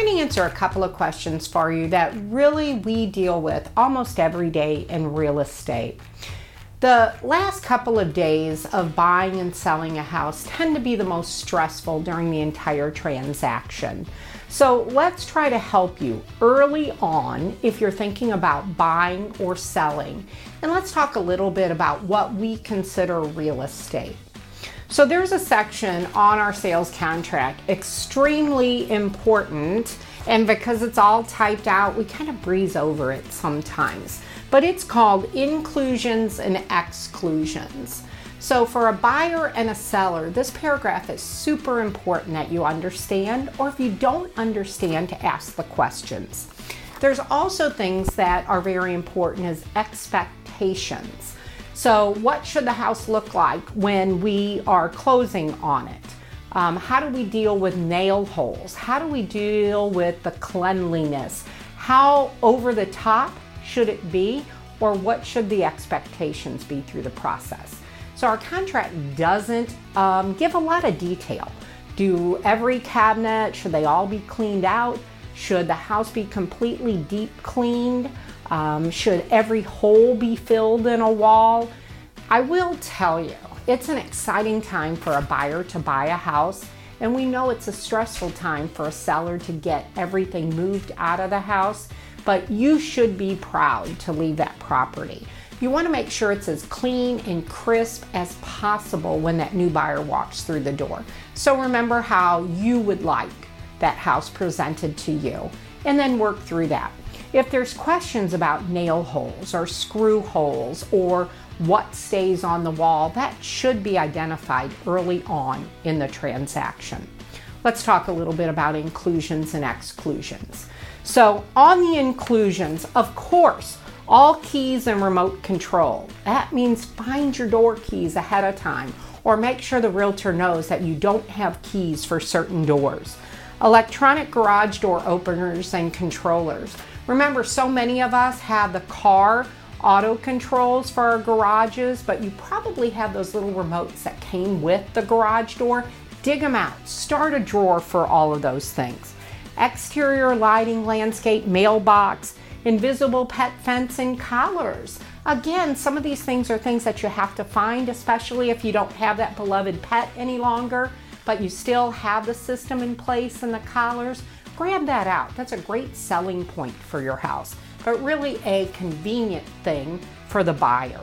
going to answer a couple of questions for you that really we deal with almost every day in real estate. The last couple of days of buying and selling a house tend to be the most stressful during the entire transaction. So let's try to help you early on if you're thinking about buying or selling. And let's talk a little bit about what we consider real estate. So there's a section on our sales contract, extremely important, and because it's all typed out, we kind of breeze over it sometimes but it's called inclusions and exclusions. So for a buyer and a seller, this paragraph is super important that you understand, or if you don't understand, to ask the questions. There's also things that are very important as expectations. So what should the house look like when we are closing on it? Um, how do we deal with nail holes? How do we deal with the cleanliness? How over the top should it be, or what should the expectations be through the process? So our contract doesn't um, give a lot of detail. Do every cabinet, should they all be cleaned out? Should the house be completely deep cleaned? Um, should every hole be filled in a wall? I will tell you, it's an exciting time for a buyer to buy a house, and we know it's a stressful time for a seller to get everything moved out of the house but you should be proud to leave that property. You want to make sure it's as clean and crisp as possible when that new buyer walks through the door. So remember how you would like that house presented to you and then work through that. If there's questions about nail holes or screw holes or what stays on the wall, that should be identified early on in the transaction. Let's talk a little bit about inclusions and exclusions. So on the inclusions, of course, all keys and remote control. That means find your door keys ahead of time or make sure the realtor knows that you don't have keys for certain doors. Electronic garage door openers and controllers. Remember, so many of us have the car auto controls for our garages, but you probably have those little remotes that came with the garage door. Dig them out. Start a drawer for all of those things exterior lighting, landscape, mailbox, invisible pet fence, and collars. Again, some of these things are things that you have to find, especially if you don't have that beloved pet any longer, but you still have the system in place and the collars. Grab that out. That's a great selling point for your house, but really a convenient thing for the buyer.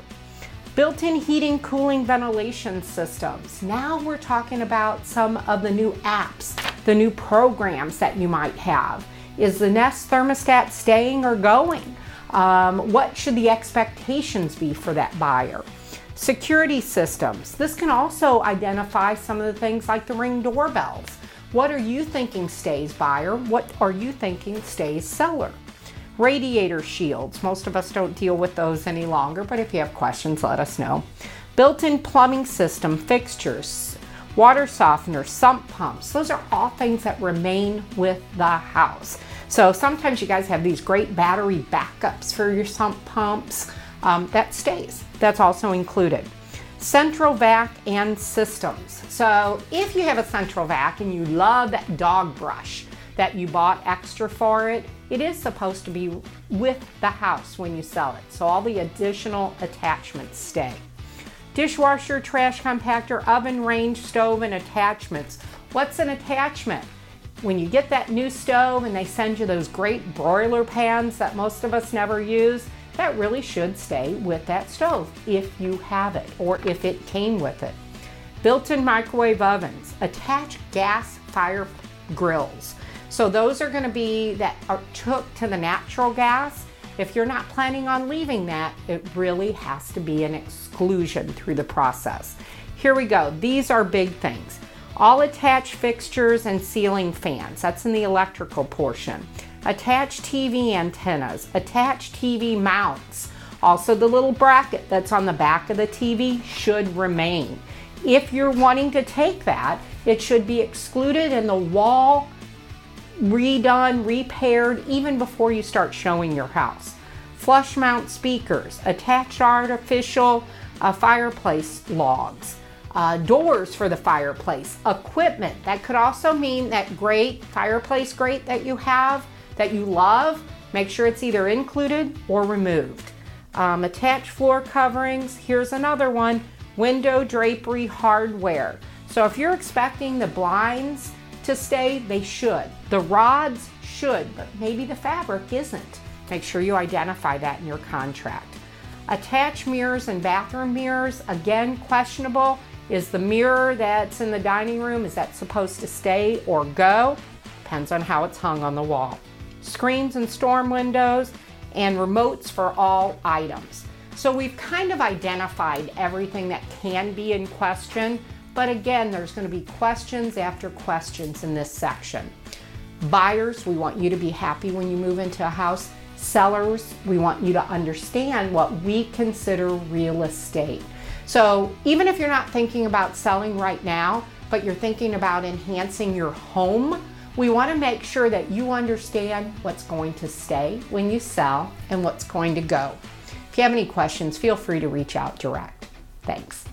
Built-in heating, cooling, ventilation systems. Now we're talking about some of the new apps the new programs that you might have. Is the Nest thermostat staying or going? Um, what should the expectations be for that buyer? Security systems. This can also identify some of the things like the ring doorbells. What are you thinking stays buyer? What are you thinking stays seller? Radiator shields. Most of us don't deal with those any longer, but if you have questions, let us know. Built-in plumbing system fixtures, water softeners, sump pumps. Those are all things that remain with the house. So sometimes you guys have these great battery backups for your sump pumps. Um, that stays. That's also included. Central vac and systems. So if you have a central vac and you love that dog brush that you bought extra for it, it is supposed to be with the house when you sell it. So all the additional attachments stay dishwasher, trash compactor, oven, range, stove, and attachments. What's an attachment? When you get that new stove and they send you those great broiler pans that most of us never use, that really should stay with that stove if you have it or if it came with it. Built-in microwave ovens, attached gas fire grills. So those are gonna be that are took to the natural gas if you're not planning on leaving that, it really has to be an exclusion through the process. Here we go. These are big things. All attached fixtures and ceiling fans. That's in the electrical portion. Attached TV antennas, attached TV mounts. Also the little bracket that's on the back of the TV should remain. If you're wanting to take that, it should be excluded and the wall redone, repaired, even before you start showing your house. Flush mount speakers, attached artificial uh, fireplace logs, uh, doors for the fireplace, equipment. That could also mean that great fireplace grate that you have that you love. Make sure it's either included or removed. Um, attached floor coverings. Here's another one window drapery hardware. So if you're expecting the blinds to stay, they should. The rods should, but maybe the fabric isn't. Make sure you identify that in your contract. Attached mirrors and bathroom mirrors, again, questionable. Is the mirror that's in the dining room, is that supposed to stay or go? Depends on how it's hung on the wall. Screens and storm windows and remotes for all items. So we've kind of identified everything that can be in question, but again, there's going to be questions after questions in this section. Buyers, we want you to be happy when you move into a house. Sellers, we want you to understand what we consider real estate. So even if you're not thinking about selling right now, but you're thinking about enhancing your home, we want to make sure that you understand what's going to stay when you sell and what's going to go. If you have any questions, feel free to reach out direct. Thanks.